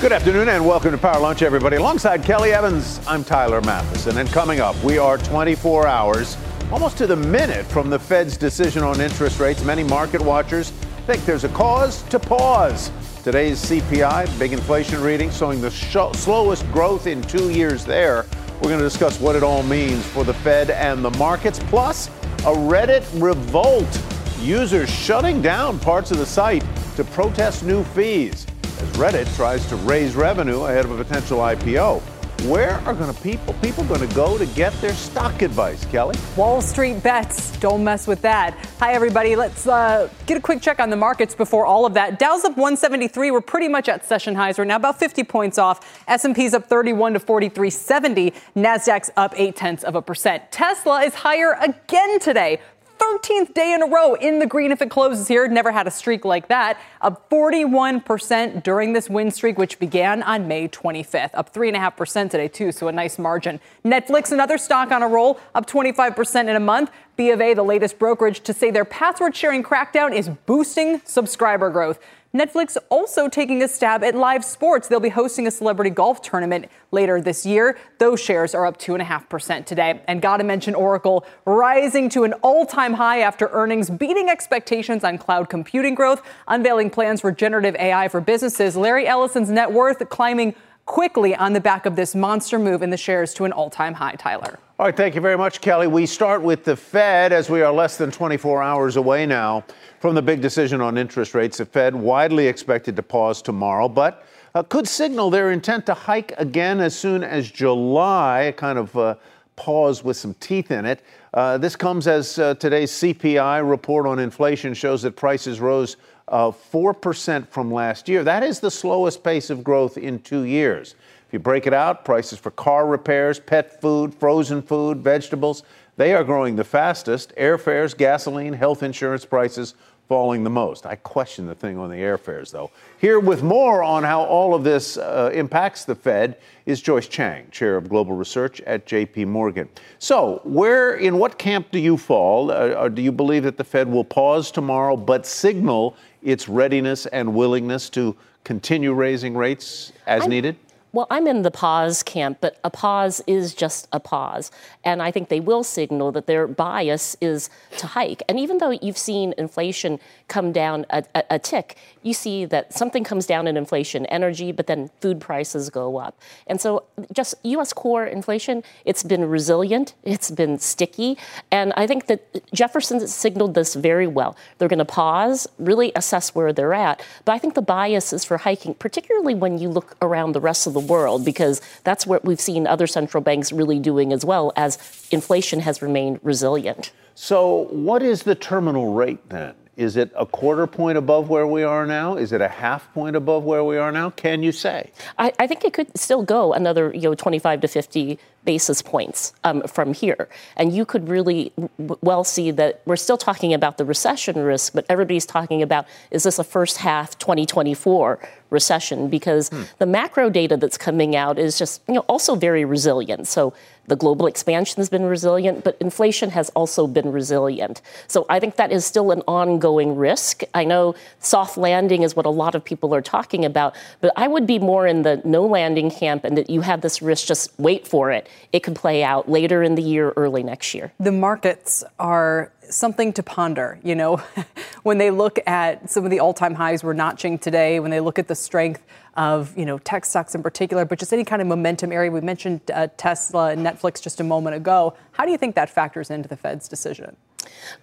Good afternoon and welcome to Power Lunch, everybody. Alongside Kelly Evans, I'm Tyler Mathisen. And coming up, we are 24 hours Almost to the minute from the Fed's decision on interest rates, many market watchers think there's a cause to pause. Today's CPI, big inflation reading, showing the sh- slowest growth in two years there. We're going to discuss what it all means for the Fed and the markets, plus a Reddit revolt. Users shutting down parts of the site to protest new fees as Reddit tries to raise revenue ahead of a potential IPO. Where are going to people people going to go to get their stock advice, Kelly? Wall Street bets. Don't mess with that. Hi everybody. Let's uh, get a quick check on the markets before all of that. Dow's up 173. We're pretty much at session highs right now, about 50 points off. S&P's up 31 to 43.70. Nasdaq's up eight tenths of a percent. Tesla is higher again today. 13th day in a row in the green if it closes here. Never had a streak like that. Up 41% during this win streak, which began on May 25th. Up 3.5% today, too, so a nice margin. Netflix, another stock on a roll, up 25% in a month. B of A, the latest brokerage, to say their password sharing crackdown is boosting subscriber growth. Netflix also taking a stab at live sports. They'll be hosting a celebrity golf tournament later this year. Those shares are up 2.5% today. And gotta mention Oracle rising to an all time high after earnings beating expectations on cloud computing growth, unveiling plans for generative AI for businesses. Larry Ellison's net worth climbing quickly on the back of this monster move in the shares to an all time high, Tyler. All right, thank you very much, Kelly. We start with the Fed as we are less than 24 hours away now from the big decision on interest rates. The Fed widely expected to pause tomorrow, but uh, could signal their intent to hike again as soon as July, a kind of uh, pause with some teeth in it. Uh, this comes as uh, today's CPI report on inflation shows that prices rose uh, 4% from last year. That is the slowest pace of growth in two years. If you break it out, prices for car repairs, pet food, frozen food, vegetables, they are growing the fastest. Airfares, gasoline, health insurance prices falling the most. I question the thing on the airfares, though. Here with more on how all of this uh, impacts the Fed is Joyce Chang, chair of global research at J.P. Morgan. So, where in what camp do you fall? Uh, do you believe that the Fed will pause tomorrow, but signal its readiness and willingness to continue raising rates as I'm, needed? Well, I'm in the pause camp, but a pause is just a pause. And I think they will signal that their bias is to hike. And even though you've seen inflation come down a, a, a, tick, you see that something comes down in inflation, energy, but then food prices go up. And so just US core inflation, it's been resilient, it's been sticky. And I think that Jefferson signaled this very well. They're going to pause, really assess where they're at. But I think the bias is for hiking, particularly when you look around the rest of the world, because that's what we've seen other central banks really doing as well as inflation has remained resilient. So, what is the terminal rate then? Is it a quarter point above where we are now? Is it a half point above where we are now? Can you say? I, I think it could still go another, you know, 25 to 50 basis points um, from here. And you could really w- well see that we're still talking about the recession risk, but everybody's talking about is this a first half 2024 recession? Because hmm. the macro data that's coming out is just, you know, also very resilient. So the global expansion has been resilient, but inflation has also been resilient. So I think that is still an ongoing risk. I know soft landing is what a lot of people are talking about, but I would be more in the no landing camp and that you have this risk, just wait for it. It could play out later in the year, early next year. The markets are something to ponder. You know, when they look at some of the all-time highs we're notching today, when they look at the strength of you know tech stocks in particular, but just any kind of momentum area. We mentioned uh, Tesla and Netflix just a moment ago. How do you think that factors into the Fed's decision?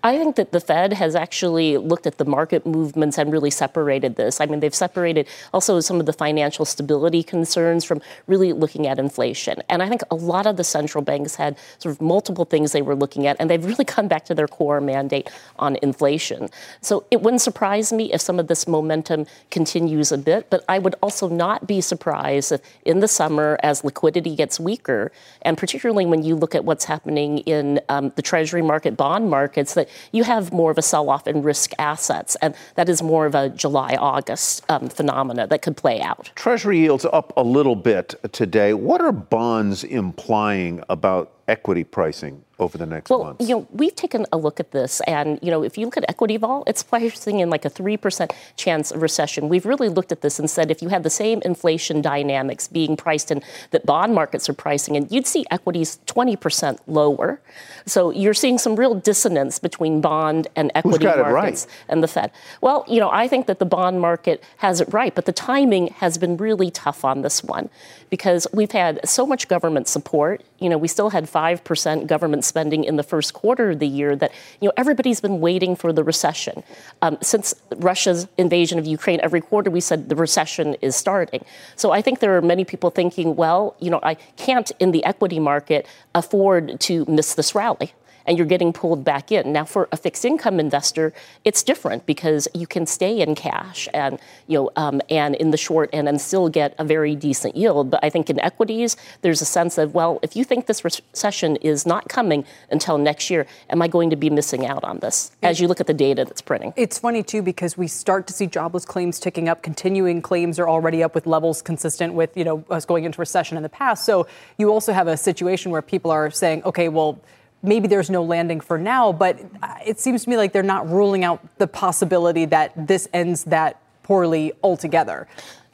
I think that the Fed has actually looked at the market movements and really separated this. I mean, they've separated also some of the financial stability concerns from really looking at inflation. And I think a lot of the central banks had sort of multiple things they were looking at, and they've really come back to their core mandate on inflation. So it wouldn't surprise me if some of this momentum continues a bit, but I would also not be surprised if in the summer, as liquidity gets weaker, and particularly when you look at what's happening in um, the Treasury market, bond markets, that you have more of a sell off in risk assets. And that is more of a July August um, phenomena that could play out. Treasury yields up a little bit today. What are bonds implying about equity pricing over the next well, months? you know, we've taken a look at this, and you know, if you look at equity vol, it's pricing in like a three percent chance of recession. We've really looked at this and said if you had the same inflation dynamics being priced in that bond markets are pricing in, you'd see equities twenty percent lower. So you're seeing some real dissonance between bond and equity markets right? and the Fed. Well, you know, I think that the bond market has it right, but the timing has been really tough on this one because we've had so much government support. You know, we still had 5% government spending in the first quarter of the year that, you know, everybody's been waiting for the recession. Um, since Russia's invasion of Ukraine, every quarter we said the recession is starting. So I think there are many people thinking, well, you know, I can't in the equity market afford to miss this rally and you're getting pulled back in. Now, for a fixed income investor, it's different because you can stay in cash and you know um, and in the short end and still get a very decent yield. But I think in equities, there's a sense of well, if you think this recession is not coming until next year, am I going to be missing out on this? As you look at the data that's printing, it's funny too because we start to see jobless claims ticking up. Continuing claims are already up with levels consistent with you know us going into recession in the past. So you also have a situation where people are saying, okay, well maybe there's no landing for now, but uh, it seems to me like they're not ruling out the possibility that this ends that poorly altogether.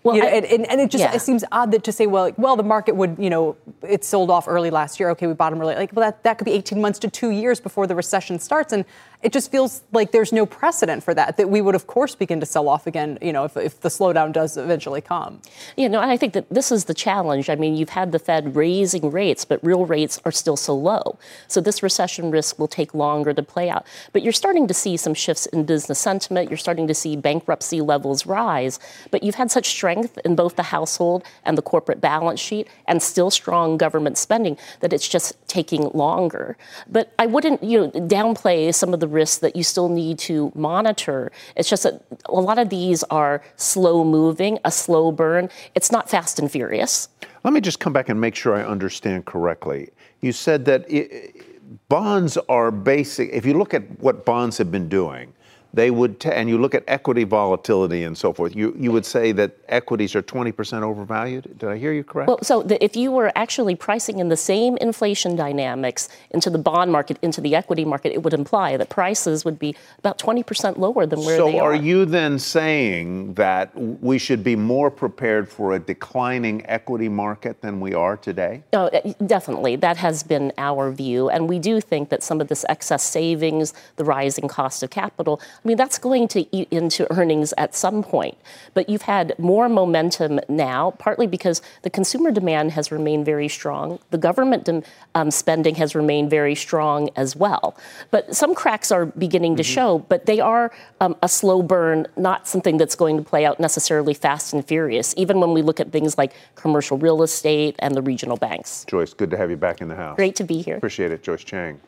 Well, you know, I, and, and, it just yeah. it seems odd that to say, well, well, the market would, you know, it sold off early last year. Okay, we bottom early. Like, well, that, that could be 18 months to two years before the recession starts. And it just feels like there's no precedent for that, that we would, of course, begin to sell off again, you know, if, if the slowdown does eventually come. Yeah, no, and I think that this is the challenge. I mean, you've had the Fed raising rates, but real rates are still so low. So this recession risk will take longer to play out. But you're starting to see some shifts in business sentiment. You're starting to see bankruptcy levels rise. But you've had such strength in both the household and the corporate balance sheet and still strong government spending that it's just taking longer. But I wouldn't, you know, downplay some of the risks that you still need to monitor. It's just that a lot of these are slow moving, a slow burn. It's not fast and furious. Let me just come back and make sure I understand correctly. You said that it, bonds are basic. If you look at what bonds have been doing, they would, t- and you look at equity volatility and so forth, you, you would say that equities are 20% overvalued? Did I hear you correct? Well, so the, if you were actually pricing in the same inflation dynamics into the bond market, into the equity market, it would imply that prices would be about 20% lower than where so they are. are. So are you then saying that we should be more prepared for a declining equity market than we are today? Oh, definitely. That has been our view. And we do think that some of this excess savings, the rising cost of capital, I mean, that's going to eat into earnings at some point. But you've had more momentum now, partly because the consumer demand has remained very strong. The government um, spending has remained very strong as well. But some cracks are beginning to mm-hmm. show, but they are um, a slow burn, not something that's going to play out necessarily fast and furious, even when we look at things like commercial real estate and the regional banks. Joyce, good to have you back in the house. Great to be here. Appreciate it, Joyce Chang.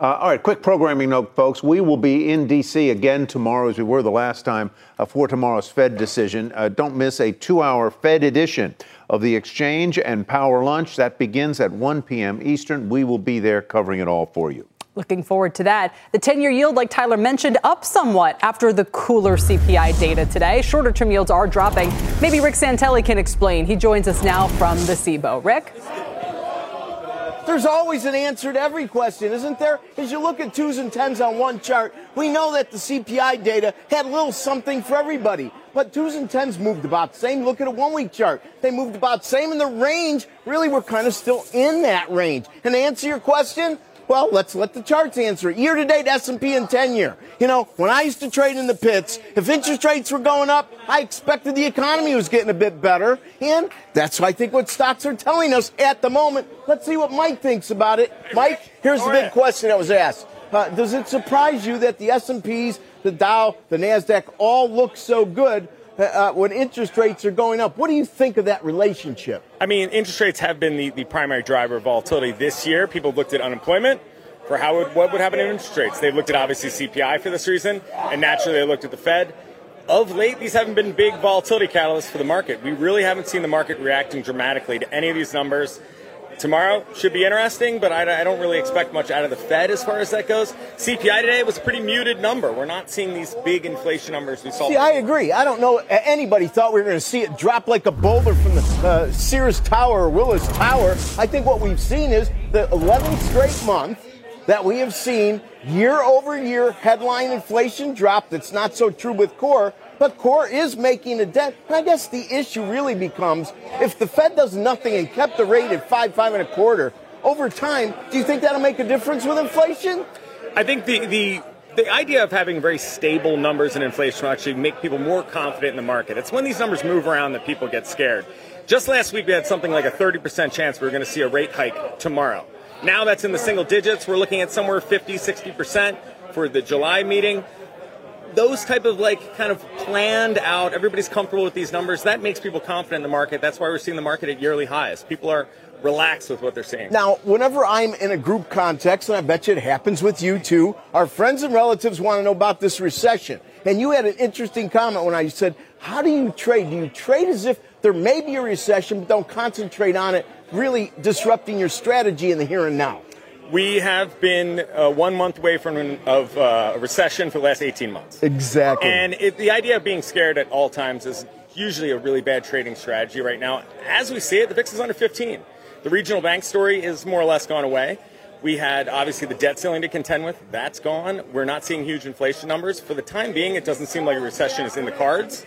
Uh, all right, quick programming note, folks. We will be in D.C. again tomorrow, as we were the last time, uh, for tomorrow's Fed decision. Uh, don't miss a two hour Fed edition of the Exchange and Power Lunch. That begins at 1 p.m. Eastern. We will be there covering it all for you. Looking forward to that. The 10 year yield, like Tyler mentioned, up somewhat after the cooler CPI data today. Shorter term yields are dropping. Maybe Rick Santelli can explain. He joins us now from the CBOE. Rick? There's always an answer to every question, isn't there? As you look at twos and tens on one chart, we know that the CPI data had a little something for everybody. But twos and tens moved about the same. Look at a one week chart. They moved about the same in the range. Really, we're kind of still in that range. And to answer your question, well, let's let the charts answer it. Year to date S&P and 10 year. You know, when I used to trade in the pits, if interest rates were going up, I expected the economy was getting a bit better. And that's, I think, what stocks are telling us at the moment. Let's see what Mike thinks about it. Mike, here's the big question that was asked. Uh, does it surprise you that the S&Ps, the Dow, the Nasdaq all look so good uh, uh, when interest rates are going up? What do you think of that relationship? I mean, interest rates have been the, the primary driver of volatility this year. People looked at unemployment for how would, what would happen in interest rates. They've looked at obviously CPI for this reason, and naturally they looked at the Fed. Of late, these haven't been big volatility catalysts for the market. We really haven't seen the market reacting dramatically to any of these numbers. Tomorrow should be interesting, but I, I, don't really expect much out of the Fed as far as that goes. CPI today was a pretty muted number. We're not seeing these big inflation numbers we saw. See, I agree. I don't know anybody thought we were going to see it drop like a boulder from the uh, Sears Tower or Willis Tower. I think what we've seen is the 11th straight month that we have seen year over year headline inflation drop. That's not so true with core. But core is making a dent. And I guess the issue really becomes if the Fed does nothing and kept the rate at five, five and a quarter over time, do you think that'll make a difference with inflation? I think the, the the idea of having very stable numbers in inflation will actually make people more confident in the market. It's when these numbers move around that people get scared. Just last week, we had something like a 30% chance we were going to see a rate hike tomorrow. Now that's in the single digits. We're looking at somewhere 50, 60% for the July meeting those type of like kind of planned out, everybody's comfortable with these numbers. That makes people confident in the market. That's why we're seeing the market at yearly highs. People are relaxed with what they're seeing. Now, whenever I'm in a group context, and I bet you it happens with you too, our friends and relatives want to know about this recession. And you had an interesting comment when I said, How do you trade? Do you trade as if there may be a recession, but don't concentrate on it, really disrupting your strategy in the here and now? We have been uh, one month away from an, of uh, a recession for the last 18 months. Exactly. And it, the idea of being scared at all times is usually a really bad trading strategy right now. As we see it, the VIX is under 15. The regional bank story is more or less gone away. We had obviously the debt ceiling to contend with. That's gone. We're not seeing huge inflation numbers. For the time being, it doesn't seem like a recession is in the cards.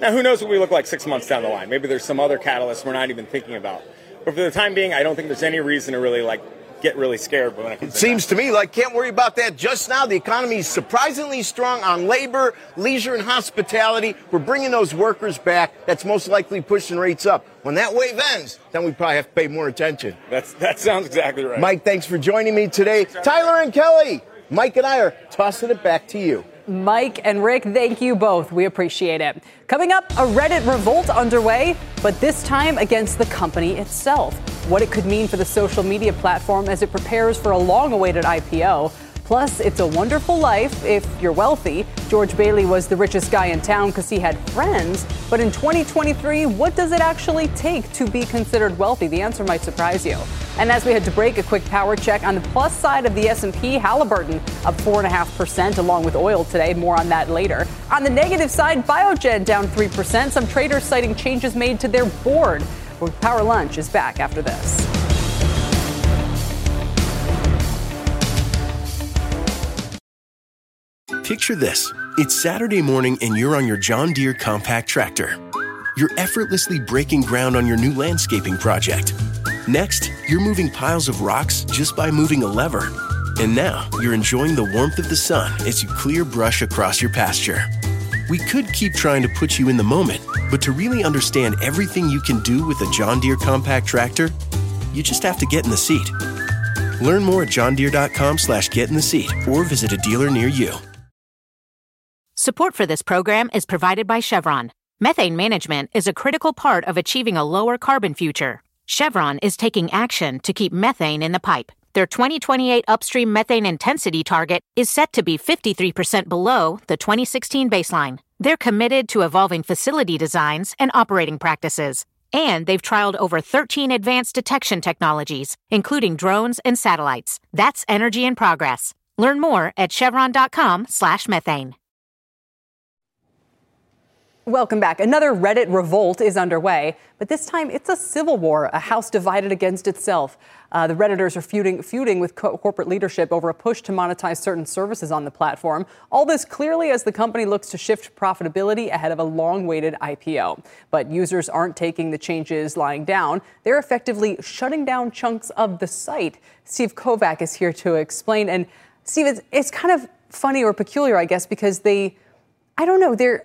Now, who knows what we look like six months down the line? Maybe there's some other catalyst we're not even thinking about. But for the time being, I don't think there's any reason to really like get really scared when it comes. It seems to me like can't worry about that just now. The economy is surprisingly strong on labor, leisure, and hospitality. We're bringing those workers back. That's most likely pushing rates up. When that wave ends, then we probably have to pay more attention. That's that sounds exactly right. Mike, thanks for joining me today. Tyler and Kelly, Mike and I are tossing it back to you. Mike and Rick, thank you both. We appreciate it. Coming up, a Reddit revolt underway, but this time against the company itself. What it could mean for the social media platform as it prepares for a long awaited IPO. Plus, it's a wonderful life if you're wealthy. George Bailey was the richest guy in town because he had friends. But in 2023, what does it actually take to be considered wealthy? The answer might surprise you. And as we head to break, a quick power check on the plus side of the S&P, Halliburton up 4.5% along with oil today. More on that later. On the negative side, Biogen down 3%. Some traders citing changes made to their board. Power Lunch is back after this. Picture this. It's Saturday morning and you're on your John Deere compact tractor. You're effortlessly breaking ground on your new landscaping project. Next, you're moving piles of rocks just by moving a lever. And now, you're enjoying the warmth of the sun as you clear brush across your pasture. We could keep trying to put you in the moment, but to really understand everything you can do with a John Deere compact tractor, you just have to get in the seat. Learn more at johndeere.com slash get in the seat or visit a dealer near you. Support for this program is provided by Chevron. Methane management is a critical part of achieving a lower carbon future. Chevron is taking action to keep methane in the pipe. Their 2028 upstream methane intensity target is set to be 53% below the 2016 baseline. They're committed to evolving facility designs and operating practices. And they've trialed over 13 advanced detection technologies, including drones and satellites. That's energy in progress. Learn more at chevron.com/methane. Welcome back. Another Reddit revolt is underway, but this time it's a civil war, a house divided against itself. Uh, the Redditors are feuding, feuding with co- corporate leadership over a push to monetize certain services on the platform. All this clearly as the company looks to shift profitability ahead of a long awaited IPO. But users aren't taking the changes lying down, they're effectively shutting down chunks of the site. Steve Kovac is here to explain. And Steve, it's, it's kind of funny or peculiar, I guess, because they I don't know. They're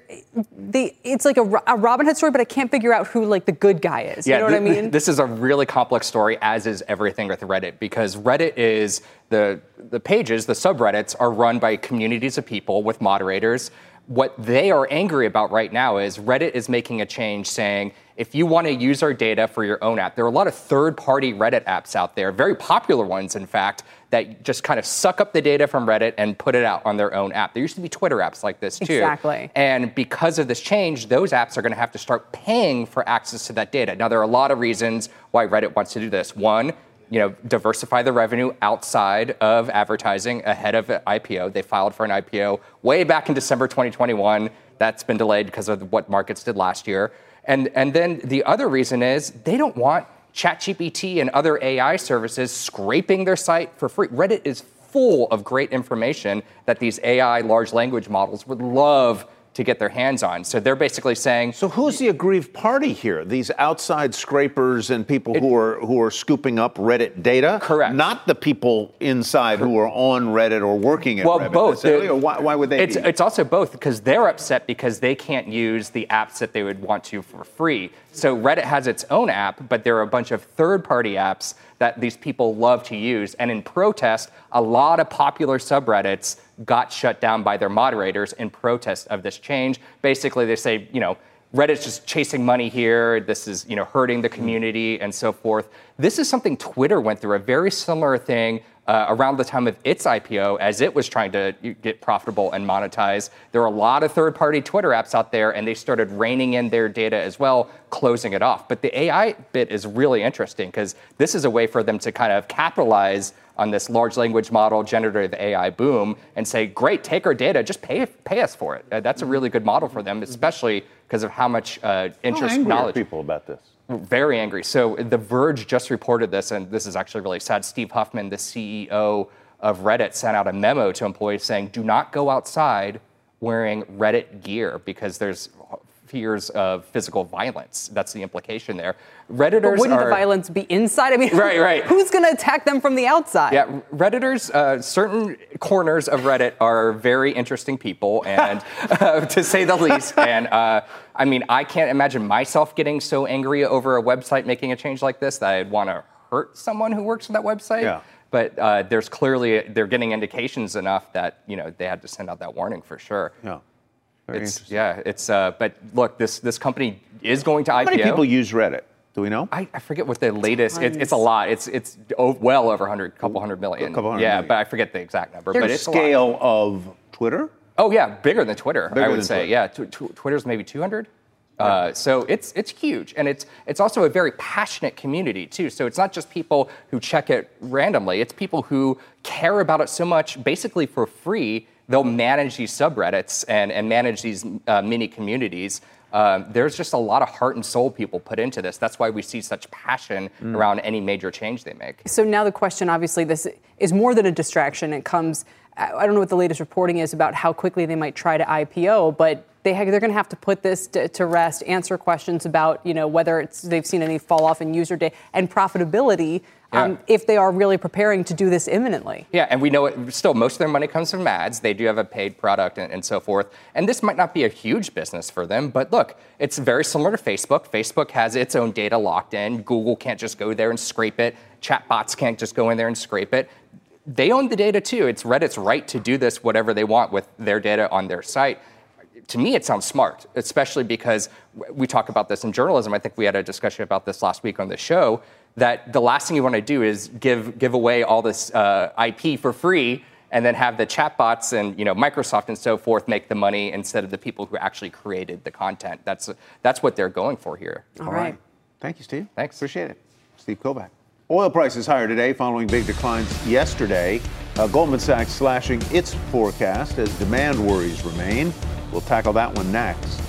they. It's like a, a Robin Hood story, but I can't figure out who like the good guy is. Yeah, you know th- what I mean? This is a really complex story, as is everything with Reddit, because Reddit is the the pages, the subreddits are run by communities of people with moderators. What they are angry about right now is Reddit is making a change saying if you want to use our data for your own app, there are a lot of third party Reddit apps out there, very popular ones, in fact, that just kind of suck up the data from Reddit and put it out on their own app. There used to be Twitter apps like this too. Exactly. And because of this change, those apps are going to have to start paying for access to that data. Now, there are a lot of reasons why Reddit wants to do this. One, you know, diversify the revenue outside of advertising ahead of an IPO. They filed for an IPO way back in December 2021. That's been delayed because of what markets did last year. And, and then the other reason is they don't want ChatGPT and other AI services scraping their site for free. Reddit is full of great information that these AI large language models would love to get their hands on. So they're basically saying So who's the aggrieved party here? These outside scrapers and people who are who are scooping up Reddit data? Correct. Not the people inside who are on Reddit or working at well, Reddit. both. necessarily, or why, why would they It's, be? it's also both because they're upset because they can't use the apps that they would want to for free. So Reddit has its own app, but there are a bunch of third-party apps that these people love to use. And in protest, a lot of popular subreddits got shut down by their moderators in protest of this change. Basically, they say, you know, Reddit's just chasing money here. This is, you know, hurting the hmm. community and so forth. This is something Twitter went through, a very similar thing uh, around the time of its IPO as it was trying to get profitable and monetize. There are a lot of third party Twitter apps out there, and they started reining in their data as well, closing it off. But the AI bit is really interesting because this is a way for them to kind of capitalize on this large language model generative AI boom and say, great, take our data, just pay, pay us for it. Uh, that's a really good model for them, especially because of how much uh, How interest, angry are knowledge people about this? Very angry. So The Verge just reported this, and this is actually really sad. Steve Huffman, the CEO of Reddit, sent out a memo to employees saying, do not go outside wearing Reddit gear because there's fears of physical violence. That's the implication there. Redditors But wouldn't are, the violence be inside? I mean, Right, right. Who's going to attack them from the outside? Yeah, Redditors, uh, certain corners of Reddit are very interesting people, and uh, to say the least. And uh, I mean, I can't imagine myself getting so angry over a website making a change like this that I'd want to hurt someone who works for that website. Yeah. But uh, there's clearly they're getting indications enough that you know they had to send out that warning for sure. Yeah. Very It's, interesting. yeah, it's. Uh, but look, this this company is going to How IPO. many people use Reddit? Do we know? I, I forget what the latest. It, it's a lot. It's it's o- well over hundred, couple hundred million. A couple hundred yeah, million. but I forget the exact number. Their but it's a lot. scale of Twitter? Oh yeah, bigger than Twitter. Bigger I would say. Twitter. Yeah, tw- tw- Twitter's maybe two hundred. Uh, so it's it's huge, and it's it's also a very passionate community too. So it's not just people who check it randomly; it's people who care about it so much, basically for free. They'll manage these subreddits and and manage these uh, mini communities. Um, there's just a lot of heart and soul people put into this. That's why we see such passion Mm. around any major change they make. So now the question, obviously, this is more than a distraction. It comes. I don't know what the latest reporting is about how quickly they might try to IPO, but they they're going to have to put this to, to rest, answer questions about you know whether it's they've seen any fall off in user data and profitability. Um, if they are really preparing to do this imminently. Yeah, and we know it, still most of their money comes from ads. They do have a paid product and, and so forth. And this might not be a huge business for them, but look, it's very similar to Facebook. Facebook has its own data locked in. Google can't just go there and scrape it. Chatbots can't just go in there and scrape it. They own the data too. It's Reddit's right to do this, whatever they want with their data on their site to me, it sounds smart, especially because we talk about this in journalism. I think we had a discussion about this last week on the show. That the last thing you want to do is give give away all this uh, IP for free, and then have the chatbots and you know Microsoft and so forth make the money instead of the people who actually created the content. That's that's what they're going for here. All right. Thank you, Steve. Thanks. Appreciate it. Steve Kovac. Oil prices higher today following big declines yesterday. Uh, Goldman Sachs slashing its forecast as demand worries remain. We'll tackle that one next.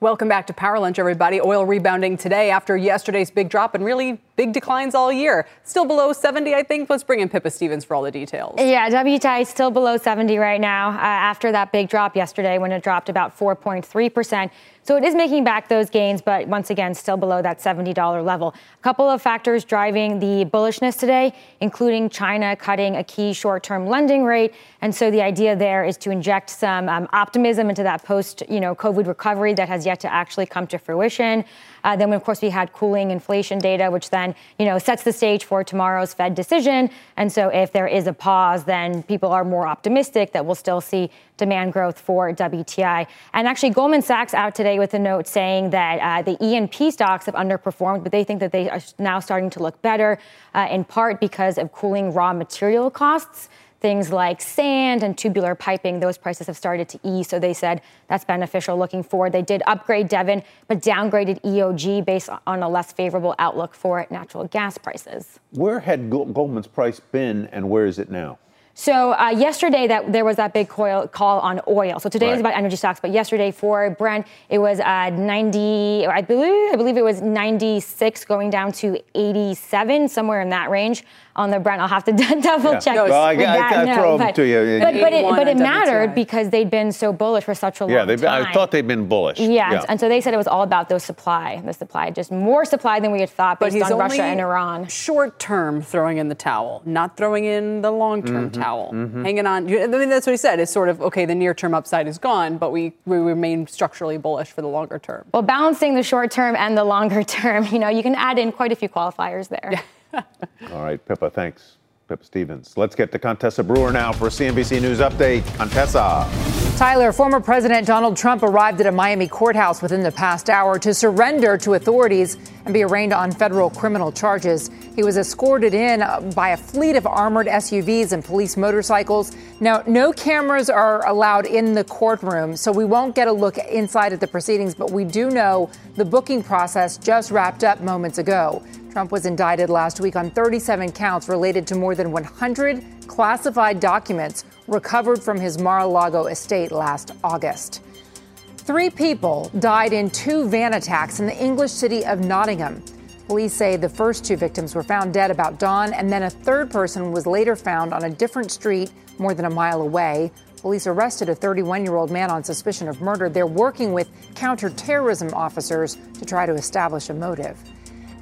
Welcome back to Power Lunch, everybody. Oil rebounding today after yesterday's big drop and really big declines all year. Still below 70, I think. Let's bring in Pippa Stevens for all the details. Yeah, WTI is still below 70 right now uh, after that big drop yesterday when it dropped about 4.3%. So it is making back those gains, but once again, still below that $70 level. A couple of factors driving the bullishness today, including China cutting a key short term lending rate. And so the idea there is to inject some um, optimism into that post you know, COVID recovery that has yet to actually come to fruition. Uh, then, of course, we had cooling inflation data, which then, you know, sets the stage for tomorrow's Fed decision. And so, if there is a pause, then people are more optimistic that we'll still see demand growth for WTI. And actually, Goldman Sachs out today with a note saying that uh, the E&P stocks have underperformed, but they think that they are now starting to look better, uh, in part because of cooling raw material costs things like sand and tubular piping, those prices have started to ease. So they said that's beneficial looking forward. They did upgrade Devon, but downgraded EOG based on a less favorable outlook for natural gas prices. Where had Goldman's price been and where is it now? So uh, yesterday, that there was that big coil, call on oil. So today right. is about energy stocks, but yesterday for Brent, it was uh, 90. I believe I believe it was 96, going down to 87, somewhere in that range on the Brent. I'll have to double yeah. check. No, well, I, I, I throw them to you. But, but it, but it mattered because they'd been so bullish for such a long time. yeah. I thought they'd been bullish. Yeah, yeah, and so they said it was all about those supply, the supply, just more supply than we had thought based on Russia and Iran. Short term throwing in the towel, not throwing in the long term mm-hmm, towel, mm-hmm. hanging on. I mean, that's what he said. It's sort of okay. The near term upside is gone, but we we remain structurally bullish for the longer term. Well, balancing the short term and the longer term, you know, you can add in quite a few qualifiers there. all right, Pippa, thanks. Pip Stevens. Let's get to Contessa Brewer now for a CNBC News update. Contessa. Tyler, former President Donald Trump arrived at a Miami courthouse within the past hour to surrender to authorities and be arraigned on federal criminal charges. He was escorted in by a fleet of armored SUVs and police motorcycles. Now, no cameras are allowed in the courtroom, so we won't get a look inside at the proceedings, but we do know the booking process just wrapped up moments ago. Trump was indicted last week on 37 counts related to more than 100 classified documents recovered from his Mar a Lago estate last August. Three people died in two van attacks in the English city of Nottingham. Police say the first two victims were found dead about dawn, and then a third person was later found on a different street more than a mile away. Police arrested a 31 year old man on suspicion of murder. They're working with counterterrorism officers to try to establish a motive.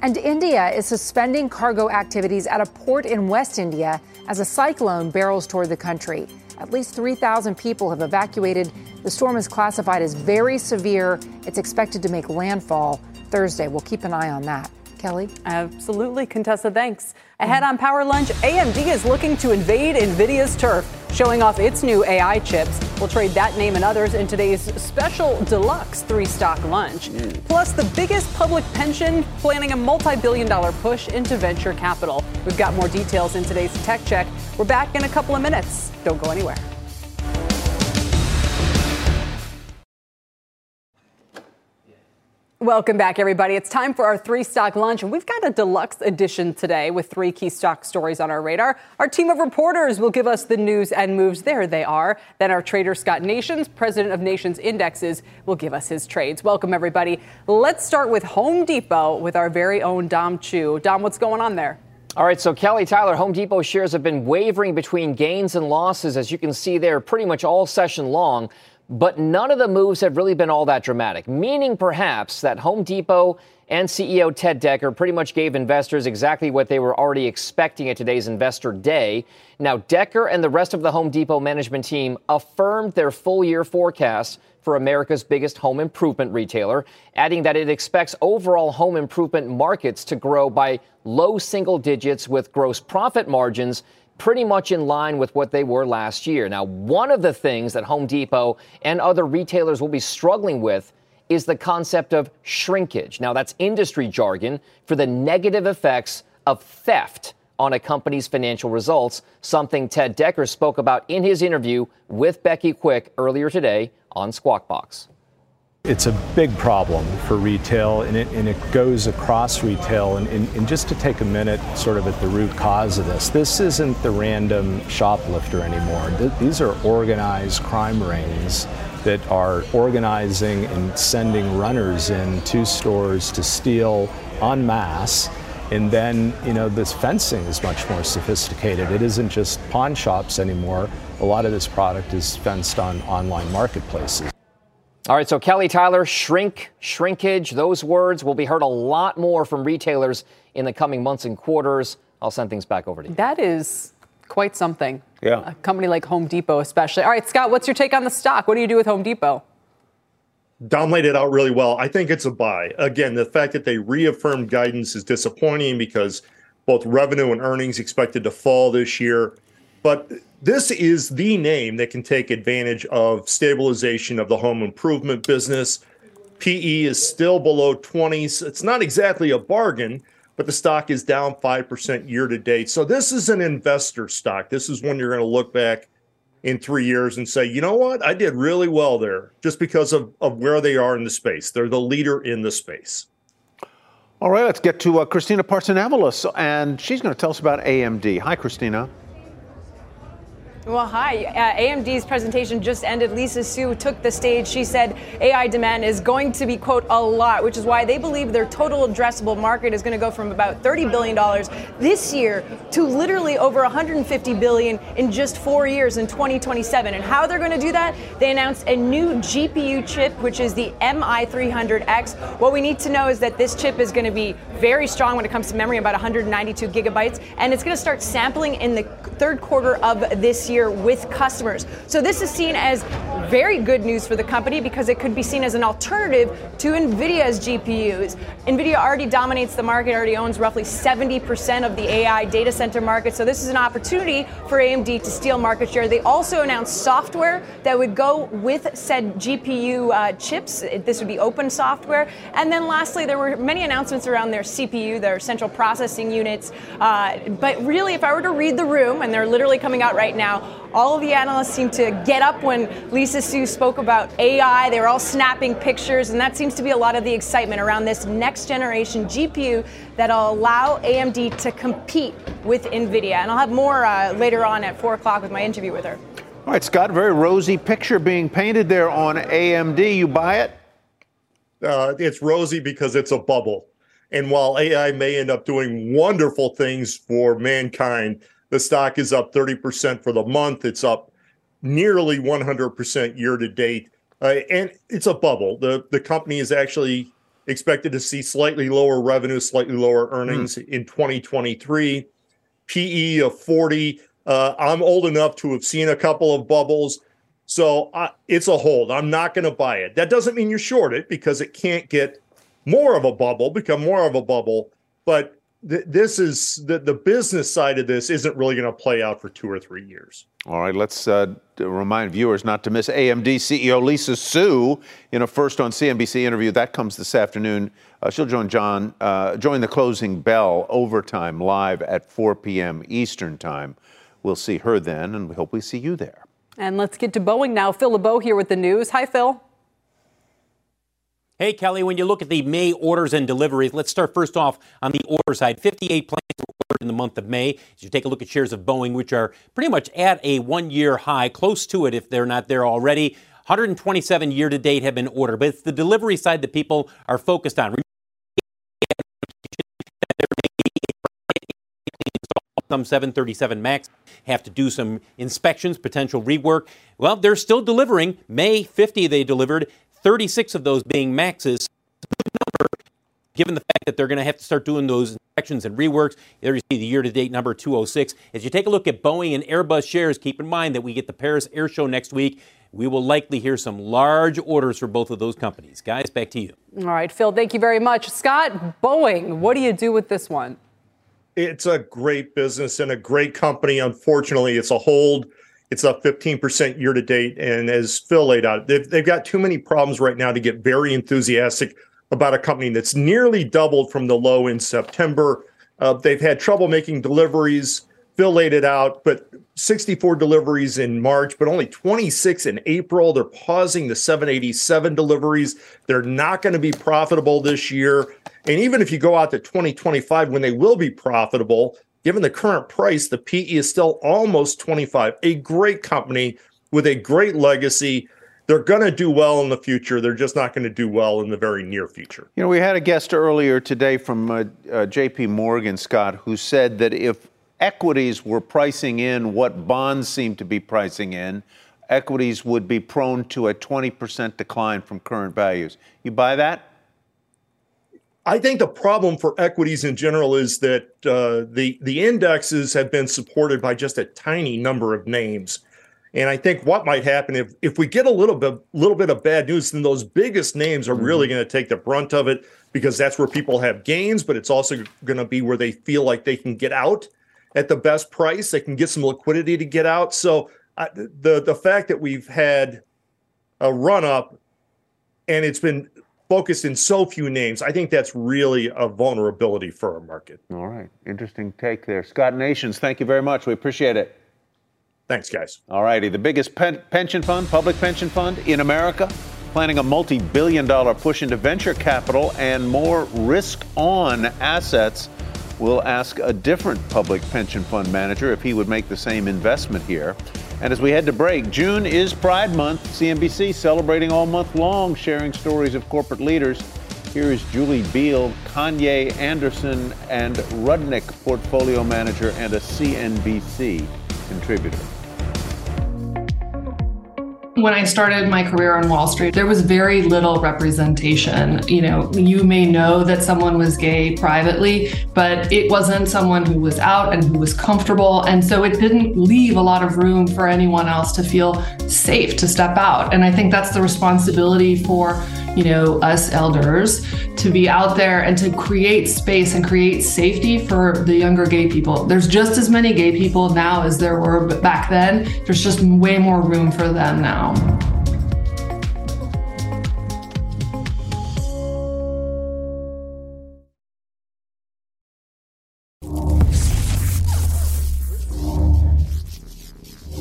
And India is suspending cargo activities at a port in West India as a cyclone barrels toward the country. At least 3,000 people have evacuated. The storm is classified as very severe. It's expected to make landfall Thursday. We'll keep an eye on that. Kelly? Absolutely. Contessa, thanks. Ahead on Power Lunch, AMD is looking to invade NVIDIA's turf, showing off its new AI chips. We'll trade that name and others in today's special deluxe three stock lunch. Mm. Plus, the biggest public pension planning a multi billion dollar push into venture capital. We've got more details in today's tech check. We're back in a couple of minutes. Don't go anywhere. Welcome back, everybody. It's time for our three stock lunch, and we've got a deluxe edition today with three key stock stories on our radar. Our team of reporters will give us the news and moves. There they are. Then our trader, Scott Nations, president of Nations Indexes, will give us his trades. Welcome, everybody. Let's start with Home Depot with our very own Dom Chu. Dom, what's going on there? All right, so Kelly Tyler, Home Depot shares have been wavering between gains and losses, as you can see there, pretty much all session long but none of the moves have really been all that dramatic, meaning perhaps that Home Depot and CEO Ted Decker pretty much gave investors exactly what they were already expecting at today's investor day. Now, Decker and the rest of the Home Depot management team affirmed their full year forecast for America's biggest home improvement retailer, adding that it expects overall home improvement markets to grow by low single digits with gross profit margins pretty much in line with what they were last year. Now, one of the things that Home Depot and other retailers will be struggling with is the concept of shrinkage. Now, that's industry jargon for the negative effects of theft on a company's financial results, something Ted Decker spoke about in his interview with Becky Quick earlier today on Squawk Box. It's a big problem for retail, and it, and it goes across retail. And, and, and, just to take a minute, sort of at the root cause of this, this isn't the random shoplifter anymore. These are organized crime rings that are organizing and sending runners in to stores to steal en masse. And then, you know, this fencing is much more sophisticated. It isn't just pawn shops anymore. A lot of this product is fenced on online marketplaces. All right, so Kelly Tyler, shrink, shrinkage, those words will be heard a lot more from retailers in the coming months and quarters. I'll send things back over to you. That is quite something. Yeah. A company like Home Depot, especially. All right, Scott, what's your take on the stock? What do you do with Home Depot? Dom laid it out really well. I think it's a buy. Again, the fact that they reaffirmed guidance is disappointing because both revenue and earnings expected to fall this year. But this is the name that can take advantage of stabilization of the home improvement business. PE is still below 20s. It's not exactly a bargain, but the stock is down 5% year to date. So this is an investor stock. This is one you're going to look back in three years and say, you know what? I did really well there just because of, of where they are in the space. They're the leader in the space. All right, let's get to uh, Christina Partsinevelos, and she's going to tell us about AMD. Hi, Christina. Well, hi. Uh, AMD's presentation just ended. Lisa Su took the stage. She said AI demand is going to be, quote, a lot, which is why they believe their total addressable market is going to go from about $30 billion this year to literally over 150 billion in just four years in 2027. And how they're going to do that? They announced a new GPU chip, which is the MI300X. What we need to know is that this chip is going to be very strong when it comes to memory, about 192 gigabytes, and it's going to start sampling in the third quarter of this year year with customers. So this is seen as very good news for the company because it could be seen as an alternative to NVIDIA's GPUs. NVIDIA already dominates the market, already owns roughly 70% of the AI data center market. So this is an opportunity for AMD to steal market share. They also announced software that would go with said GPU uh, chips. This would be open software. And then lastly, there were many announcements around their CPU, their central processing units. Uh, but really, if I were to read the room, and they're literally coming out right now, all of the analysts seem to get up when Lisa Su spoke about AI. They were all snapping pictures, and that seems to be a lot of the excitement around this next generation GPU that'll allow AMD to compete with NVIDIA. And I'll have more uh, later on at 4 o'clock with my interview with her. All right, Scott, very rosy picture being painted there on AMD. You buy it? Uh, it's rosy because it's a bubble. And while AI may end up doing wonderful things for mankind, the stock is up 30% for the month. It's up nearly 100% year to date. Uh, and it's a bubble. The, the company is actually expected to see slightly lower revenue, slightly lower earnings mm. in 2023. PE of 40. Uh, I'm old enough to have seen a couple of bubbles. So uh, it's a hold. I'm not going to buy it. That doesn't mean you short it because it can't get more of a bubble, become more of a bubble. But this is the, the business side of this isn't really going to play out for two or three years. All right, let's uh, remind viewers not to miss AMD CEO Lisa Su in a first on CNBC interview that comes this afternoon. Uh, she'll join John, uh, join the closing bell overtime live at 4 p.m. Eastern time. We'll see her then, and we hope we see you there. And let's get to Boeing now. Phil LeBeau here with the news. Hi, Phil. Hey, Kelly, when you look at the May orders and deliveries, let's start first off on the order side. 58 planes were ordered in the month of May. As you take a look at shares of Boeing, which are pretty much at a one year high, close to it if they're not there already. 127 year to date have been ordered, but it's the delivery side that people are focused on. Some 737 MAX have to do some inspections, potential rework. Well, they're still delivering. May 50, they delivered. 36 of those being Maxes. Number, given the fact that they're going to have to start doing those inspections and reworks. There you see the year to date number 206. As you take a look at Boeing and Airbus shares, keep in mind that we get the Paris Air Show next week. We will likely hear some large orders for both of those companies. Guys, back to you. All right, Phil, thank you very much. Scott, Boeing, what do you do with this one? It's a great business and a great company. Unfortunately, it's a hold it's up 15% year to date. And as Phil laid out, they've, they've got too many problems right now to get very enthusiastic about a company that's nearly doubled from the low in September. Uh, they've had trouble making deliveries. Phil laid it out, but 64 deliveries in March, but only 26 in April. They're pausing the 787 deliveries. They're not going to be profitable this year. And even if you go out to 2025, when they will be profitable, given the current price, the PE is still almost 25. A great company with a great legacy. They're going to do well in the future. They're just not going to do well in the very near future. You know, we had a guest earlier today from uh, uh, JP Morgan, Scott, who said that if equities were pricing in what bonds seem to be pricing in, equities would be prone to a 20% decline from current values. You buy that? I think the problem for equities in general is that uh, the the indexes have been supported by just a tiny number of names, and I think what might happen if if we get a little bit little bit of bad news, then those biggest names are mm-hmm. really going to take the brunt of it because that's where people have gains, but it's also going to be where they feel like they can get out at the best price. They can get some liquidity to get out. So uh, the the fact that we've had a run up and it's been focused in so few names, I think that's really a vulnerability for our market. All right, interesting take there, Scott Nations. Thank you very much. We appreciate it. Thanks, guys. All righty, the biggest pen- pension fund, public pension fund in America, planning a multi-billion-dollar push into venture capital and more risk-on assets We'll ask a different public pension fund manager if he would make the same investment here. And as we head to break, June is Pride Month. CNBC celebrating all month long, sharing stories of corporate leaders. Here is Julie Biel, Kayne Anderson, and Rudnick portfolio manager and a CNBC contributor when I started my career on Wall Street, there was very little representation. You know, you may know that someone was gay privately, but it wasn't someone who was out and who was comfortable. And so it didn't leave a lot of room for anyone else to feel safe to step out. And I think that's the responsibility for you know, us elders to be out there and to create space and create safety for the younger gay people. There's just as many gay people now as there were back then. There's just way more room for them now.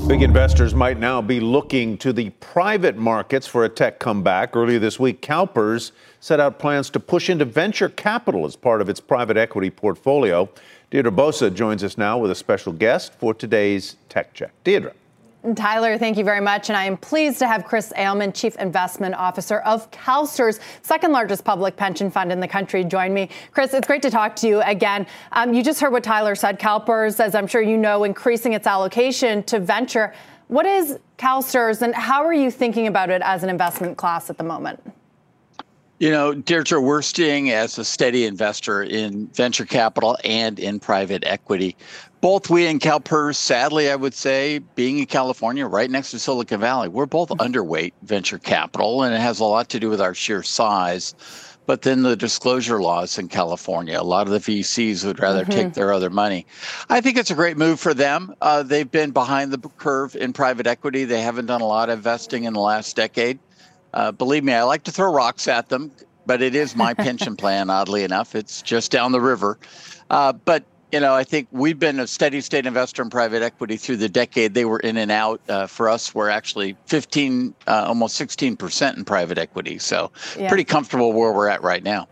Big investors might now be looking to the private markets for a tech comeback. Earlier this week, CalPERS set out plans to push into venture capital as part of its private equity portfolio. Deirdre Bosa joins us now with a special guest for today's Tech Check. Deirdre. Tyler, thank you very much. And I am pleased to have Chris Ailman, Chief Investment Officer of CalSTRS, second largest public pension fund in the country, join me. Chris, it's great to talk to you again. Um, you just heard what Tyler said. CalPERS, as I'm sure you know, increasing its allocation to venture. What is CalSTRS and how are you thinking about it as an investment class at the moment? You know, Deirdre, we're seeing as a steady investor in venture capital and in private equity. Both we and CalPERS, sadly, I would say, being in California, right next to Silicon Valley, we're both mm-hmm. underweight venture capital, and it has a lot to do with our sheer size. But then the disclosure laws in California, a lot of the VCs would rather mm-hmm. take their other money. I think it's a great move for them. Uh, they've been behind the curve in private equity. They haven't done a lot of investing in the last decade. Uh, believe me, I like to throw rocks at them, but it is my pension plan, oddly enough. It's just down the river. Uh, but you know, I think we've been a steady state investor in private equity through the decade. They were in and out. Uh, for us, we're actually 15, uh, almost 16% in private equity. So yeah. pretty comfortable where we're at right now.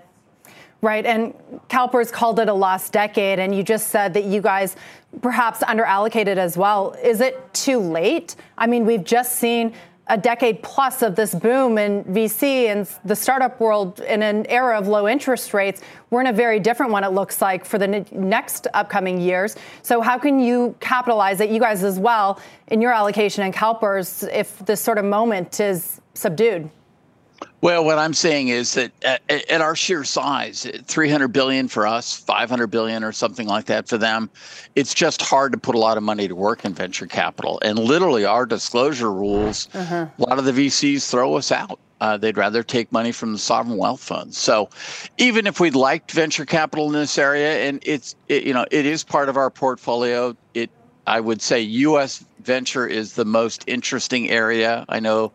Right. And CalPERS called it a lost decade. And you just said that you guys perhaps underallocated as well. Is it too late? I mean, we've just seen a decade plus of this boom in VC and the startup world in an era of low interest rates. We're in a very different one, it looks like, for the next upcoming years. So, how can you capitalize it, you guys as well, in your allocation and CalPERS if this sort of moment is subdued? Well, what I'm saying is that at, at, our sheer size, 300 billion for us, 500 billion or something like that for them, it's just hard to put a lot of money to work in venture capital. And literally, our disclosure rules, uh-huh. a lot of the VCs throw us out. Uh, they'd rather take money from the sovereign wealth funds. So, even if we liked venture capital in this area, and it's it, you know it is part of our portfolio, it I would say U.S. venture is the most interesting area. I know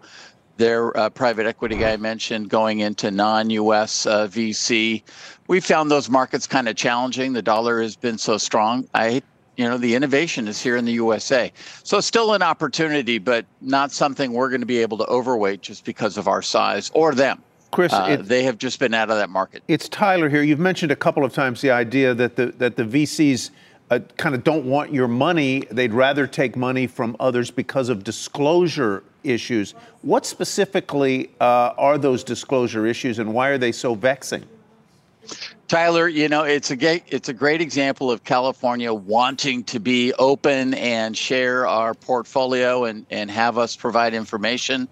their uh, private equity guy mentioned going into non-U.S. Uh, VC. We found those markets kind of challenging. The dollar has been so strong. I you know, the innovation is here in the USA. So still an opportunity, but not something we're going to be able to overweight just because of our size or them. Chris, uh, it, they have just been out of that market. It's Tyler here. You've mentioned a couple of times the idea that the that the VCs uh, kind of don't want your money. They'd rather take money from others because of disclosure issues. What specifically uh, are those disclosure issues, and why are they so vexing? Tyler, you know, it's a great, it's a great example of California wanting to be open and share our portfolio and, and have us provide information.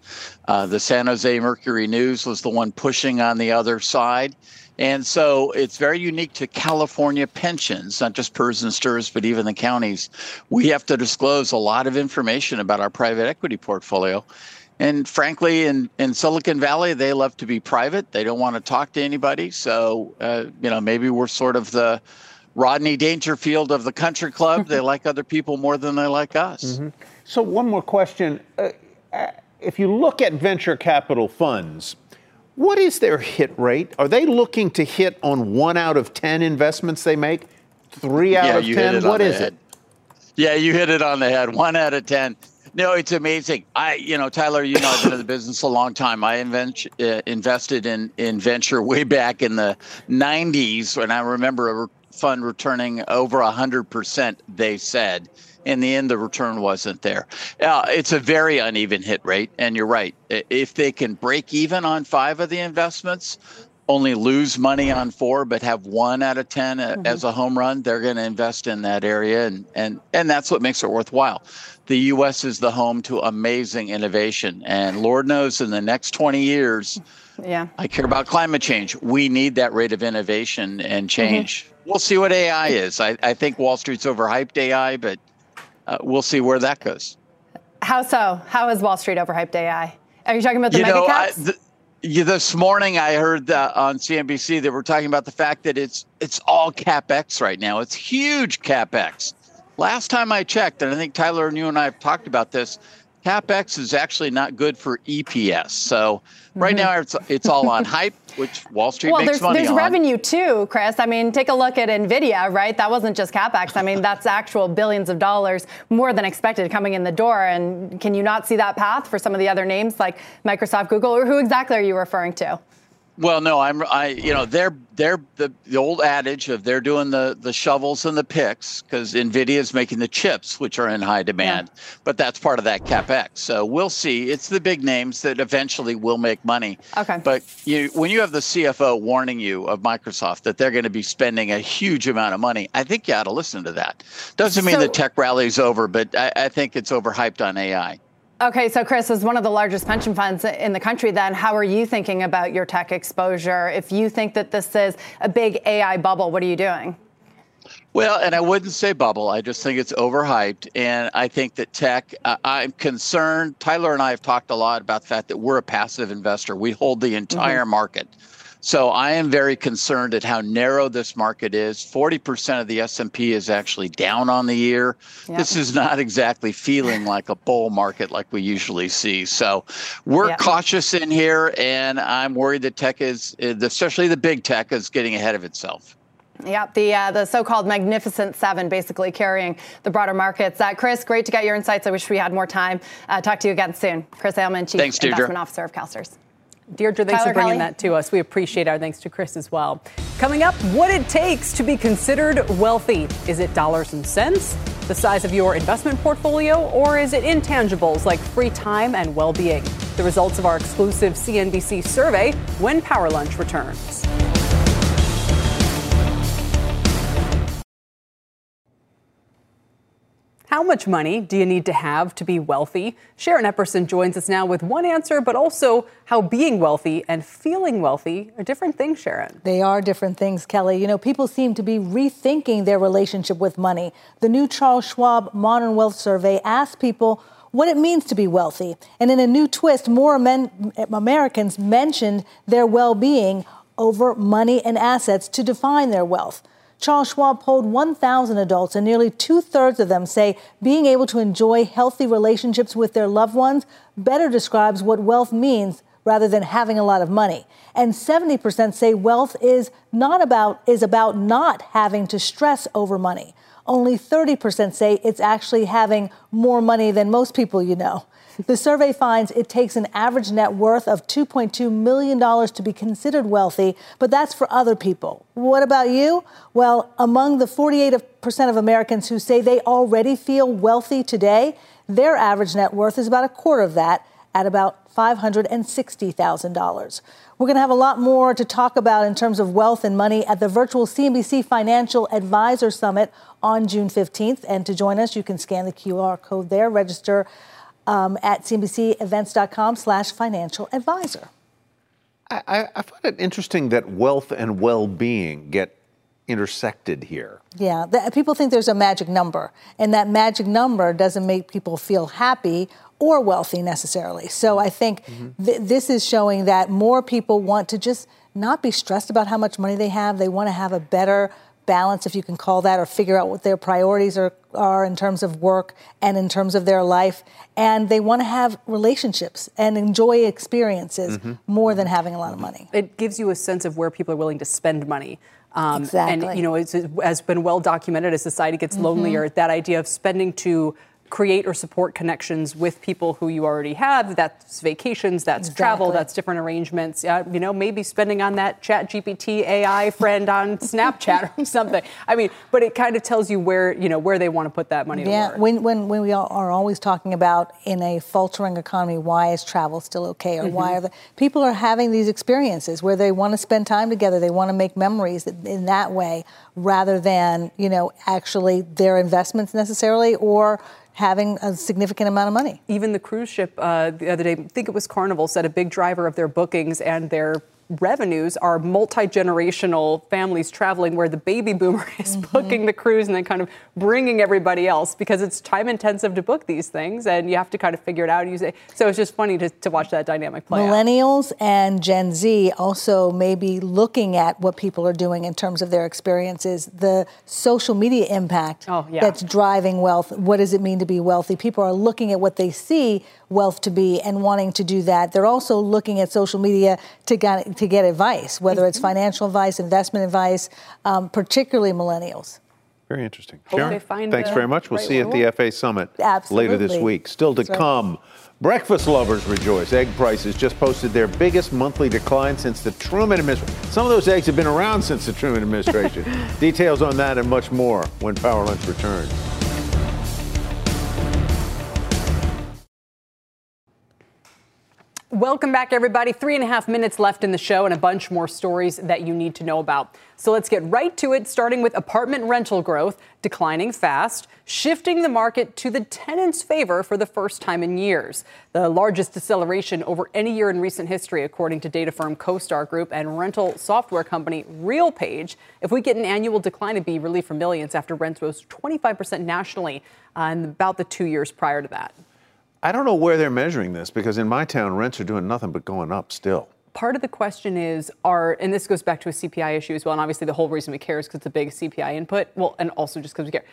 Uh, the San Jose Mercury News was the one pushing on the other side. And so it's very unique to California pensions, not just PERS and STRS, but even the counties. We have to disclose a lot of information about our private equity portfolio. And frankly, in, in Silicon Valley, they love to be private. They don't want to talk to anybody. So, uh, you know, maybe we're sort of the Rodney Dangerfield of the country club. they like other people more than they like us. Mm-hmm. So, one more question. Uh, if you look at venture capital funds, what is their hit rate? Are they looking to hit on one out of 10 investments they make? Three out yeah, of 10? What is head. it? Yeah, you hit it on the head. One out of 10. No, it's amazing. I, you know, Tyler, you know, I've been in the business a long time. I invent, uh, invested in, in venture way back in the 90s when I remember a fund returning over 100%, they said. In the end, the return wasn't there. Uh, it's a very uneven hit rate. And you're right. If they can break even on five of the investments, only lose money on four, but have one out of 10 mm-hmm. as a home run, they're going to invest in that area. And, and, and that's what makes it worthwhile. The U.S. is the home to amazing innovation. And Lord knows in the next 20 years, yeah. I care about climate change. We need that rate of innovation and change. Mm-hmm. We'll see what AI is. I, I think Wall Street's overhyped AI, but uh, we'll see where that goes. How so? How is Wall Street overhyped AI? Are you talking about the you mega know, caps? I, the, yeah, this morning I heard on CNBC that we're talking about the fact that it's it's all capex right now. It's huge capex. Last time I checked, and I think Tyler and you and I have talked about this, capex is actually not good for EPS. So right mm-hmm. now it's it's all on hype, which Wall Street well, makes there's, money there's on. revenue too, Chris. I mean, take a look at Nvidia, right? That wasn't just capex. I mean, that's actual billions of dollars more than expected coming in the door. And can you not see that path for some of the other names like Microsoft, Google, or who exactly are you referring to? Well, no, I'm I you know they're they're the, the old adage of they're doing the the shovels and the picks because Nvidia is making the chips which are in high demand, yeah. but that's part of that capex. So we'll see. It's the big names that eventually will make money. Okay. But you when you have the CFO warning you of Microsoft that they're going to be spending a huge amount of money, I think you ought to listen to that. Doesn't mean so, the tech rally is over, but I, I think it's overhyped on AI. Okay, so Chris, as one of the largest pension funds in the country, then how are you thinking about your tech exposure? If you think that this is a big AI bubble, what are you doing? Well, and I wouldn't say bubble. I just think it's overhyped. And I think that tech, uh, I'm concerned. Tyler and I have talked a lot about the fact that we're a passive investor. We hold the entire mm-hmm. market. So I am very concerned at how narrow this market is. 40% of the S&P is actually down on the year. Yep. This is not exactly feeling like a bull market like we usually see. So we're yep. cautious in here and I'm worried that tech is especially the big tech is getting ahead of itself. Yep, the uh, the so-called Magnificent Seven, basically carrying the broader markets. Uh, Chris, great to get your insights. I wish we had more time. Uh, talk to you again soon. Chris Ailman, Chief Thanks, Investment Officer of CalSTRS. Deirdre, thanks Tyler for bringing Kelly. that to us. We appreciate our thanks to Chris as well. Coming up, what it takes to be considered wealthy. Is it dollars and cents, the size of your investment portfolio, or is it intangibles like free time and well being? The results of our exclusive CNBC survey when Power Lunch returns. How much money do you need to have to be wealthy? Sharon Epperson joins us now with one answer, but also how being wealthy and feeling wealthy are different things, Sharon. They are different things, Kelly. You know, people seem to be rethinking their relationship with money. The new Charles Schwab Modern Wealth Survey asked people what it means to be wealthy. And in a new twist, more Americans mentioned their well being over money and assets to define their wealth. Charles Schwab polled 1,000 adults, and nearly two thirds of them say being able to enjoy healthy relationships with their loved ones better describes what wealth means rather than having a lot of money. And 70% say wealth is not about is about not having to stress over money. Only 30% say it's actually having more money than most people you know. The survey finds it takes an average net worth of $2.2 million to be considered wealthy, but that's for other people. What about you? Well, among the 48% of Americans who say they already feel wealthy today, their average net worth is about a quarter of that at about $560,000. We're going to have a lot more to talk about in terms of wealth and money at the virtual CNBC Financial Advisor Summit on June 15th. And to join us, you can scan the QR code there, register um, at cnbcevents.com slash financial advisor. I, I find it interesting that wealth and well-being get intersected here. Yeah, the, people think there's a magic number, and that magic number doesn't make people feel happy or wealthy necessarily. So I think mm-hmm. th- this is showing that more people want to just not be stressed about how much money they have. They want to have a better balance, if you can call that, or figure out what their priorities are, are in terms of work and in terms of their life. And they want to have relationships and enjoy experiences mm-hmm. more than having a lot of money. It gives you a sense of where people are willing to spend money. Um, exactly. And, you know, it has been well documented as society gets mm-hmm. lonelier, that idea of spending to create or support connections with people who you already have. That's vacations, that's exactly. travel, that's different arrangements. Uh, you know, maybe spending on that Chat GPT AI friend on Snapchat or something. I mean, but it kind of tells you where you know where they want to put that money. Yeah, when, when when we are always talking about in a faltering economy, why is travel still okay, or mm-hmm. why are the people are having these experiences where they want to spend time together, they want to make memories in that way, rather than you know actually their investments necessarily or having a significant amount of money. Even the cruise ship uh, the other day, I think it was Carnival, said a big driver of their bookings and their revenues are multi-generational families traveling where the baby boomer is mm-hmm. booking the cruise and then kind of bringing everybody else because it's time intensive to book these things and you have to kind of figure it out use it. so it's just funny to, to watch that dynamic play millennials out. and gen z also may be looking at what people are doing in terms of their experiences the social media impact oh, yeah. that's driving wealth what does it mean to be wealthy people are looking at what they see wealth to be and wanting to do that they're also looking at social media to get to get advice, whether it's mm-hmm. financial advice, investment advice, um, particularly millennials. Very interesting. Sharon, thanks very much. We'll right see you at the FA Summit Absolutely. later this week. Still to That's come. Right. Breakfast lovers rejoice. Egg prices just posted their biggest monthly decline since the Truman administration. Some of those eggs have been around since the Truman administration. Details on that and much more when Power Lunch returns. Welcome back, everybody. Three and a half minutes left in the show and a bunch more stories that you need to know about. So let's get right to it, starting with apartment rental growth declining fast, shifting the market to the tenant's favor for the first time in years. The largest deceleration over any year in recent history, according to data firm CoStar Group and rental software company RealPage. If we get an annual decline, it'd be relief for millions after rents rose 25% nationally uh, in about the two years prior to that. I don't know where they're measuring this because in my town, rents are doing nothing but going up still. Part of the question is, are, and this goes back to a CPI issue as well, and obviously the whole reason we care is because it's a big CPI input, well, and also just because we care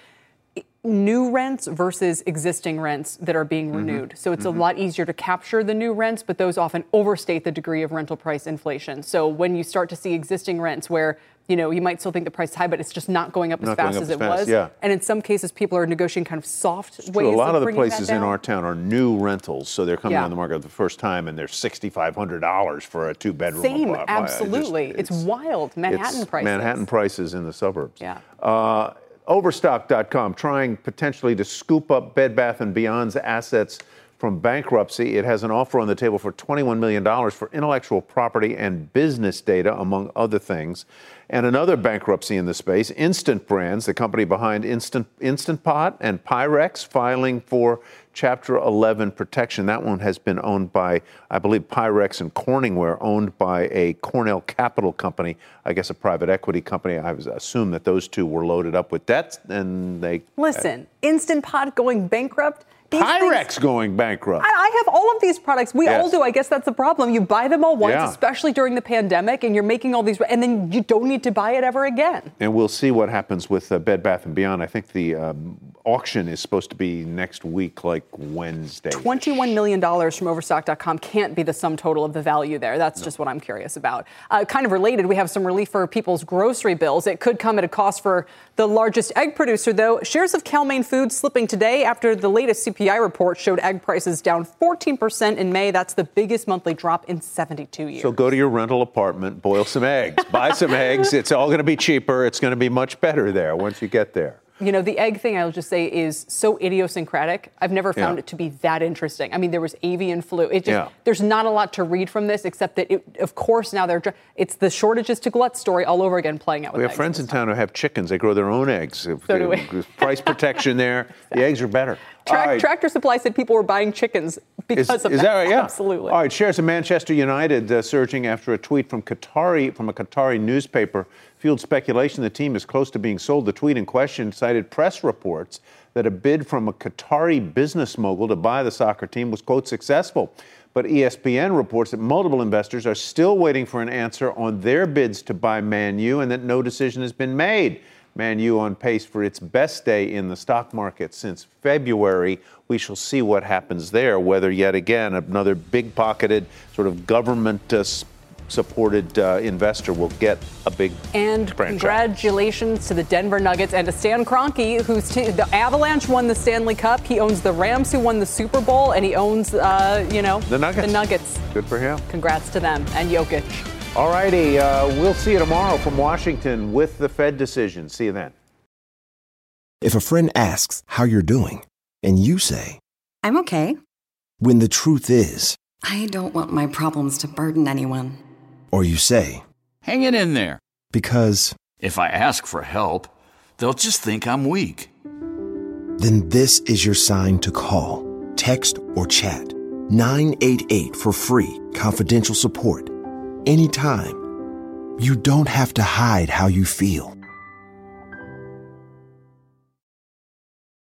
new rents versus existing rents that are being mm-hmm. renewed. So it's mm-hmm. a lot easier to capture the new rents, but those often overstate the degree of rental price inflation. So when you start to see existing rents where you know, you might still think the price is high, but it's just not going up not as fast up as it fast, was. Yeah. And in some cases, people are negotiating kind of soft it's ways. True. A lot of, of the places in our town are new rentals, so they're coming yeah. on the market for the first time, and they're sixty-five hundred dollars for a two-bedroom. Same, apartment. absolutely. Just, it's, it's, wild. Manhattan it's prices. Manhattan prices in the suburbs. Yeah. Uh, Overstock.com trying potentially to scoop up Bed Bath and Beyond's assets from bankruptcy. It has an offer on the table for $21 million for intellectual property and business data, among other things. And another bankruptcy in the space, Instant Brands, the company behind Instant, Instant Pot and Pyrex, filing for Chapter 11 protection. That one has been owned by, I believe, Pyrex and Corningware, owned by a Cornell Capital company, I guess a private equity company. I assume that those two were loaded up with debts and they. Listen, Instant Pot going bankrupt these Pyrex things, going bankrupt. I, I, have all of these products. We yes. all do. I guess that's the problem. You buy them all once, yeah. especially during the pandemic, and you're making all these, and then you don't need to buy it ever again. And we'll see what happens with uh, Bed Bath and Beyond. I think the um, auction is supposed to be next week, like Wednesday. $21 million from Overstock.com can't be the sum total of the value there. That's no. just what I'm curious about. Uh, kind of related, we have some relief for people's grocery bills. It could come at a cost for the largest egg producer, though. Shares of Cal-Maine Foods slipping today after the latest CPI report showed egg prices down 14% in May. That's the biggest monthly drop in 72 years. So go to your rental apartment, boil some eggs, buy some eggs. It's all going to be cheaper. It's going to be much better there once you get there. You know, the egg thing, I'll just say, is so idiosyncratic. I've never found yeah. it to be that interesting. I mean, there was avian flu. It just, yeah. There's not a lot to read from this, except that, it, of course, now they're it's the shortages to glut story all over again playing out. we have friends in town who have chickens. They grow their own eggs. So do we. Price protection there. exactly. The eggs are better. Tra- right. Tractor Supply said people were buying chickens because is, of is that. that right? Yeah. Absolutely. All right. Shares of Manchester United uh, surging after a tweet from Qatari from a Qatari newspaper fueled speculation the team is close to being sold. The tweet in question cited press reports that a bid from a Qatari business mogul to buy the soccer team was quote successful. But ESPN reports that multiple investors are still waiting for an answer on their bids to buy Man U and that no decision has been made. Man U on pace for its best day in the stock market since February. We shall see what happens there, whether yet again another big pocketed sort of government uh, supported uh, investor will get a big and franchise. congratulations to the Denver Nuggets and to Stan Kroenke, who's t- the Avalanche won the Stanley Cup. He owns the Rams, who won the Super Bowl, and he owns, uh, you know, the Nuggets. The Nuggets. Good for him. Congrats to them and Jokic. All righty. Uh, we'll see you tomorrow from Washington with the Fed decision. See you then. If a friend asks how you're doing, and you say, I'm okay. When the truth is, I don't want my problems to burden anyone. Or you say, Hang it in there. Because if I ask for help, they'll just think I'm weak. Then this is your sign to call, text, or chat 988 for free, confidential support anytime. You don't have to hide how you feel.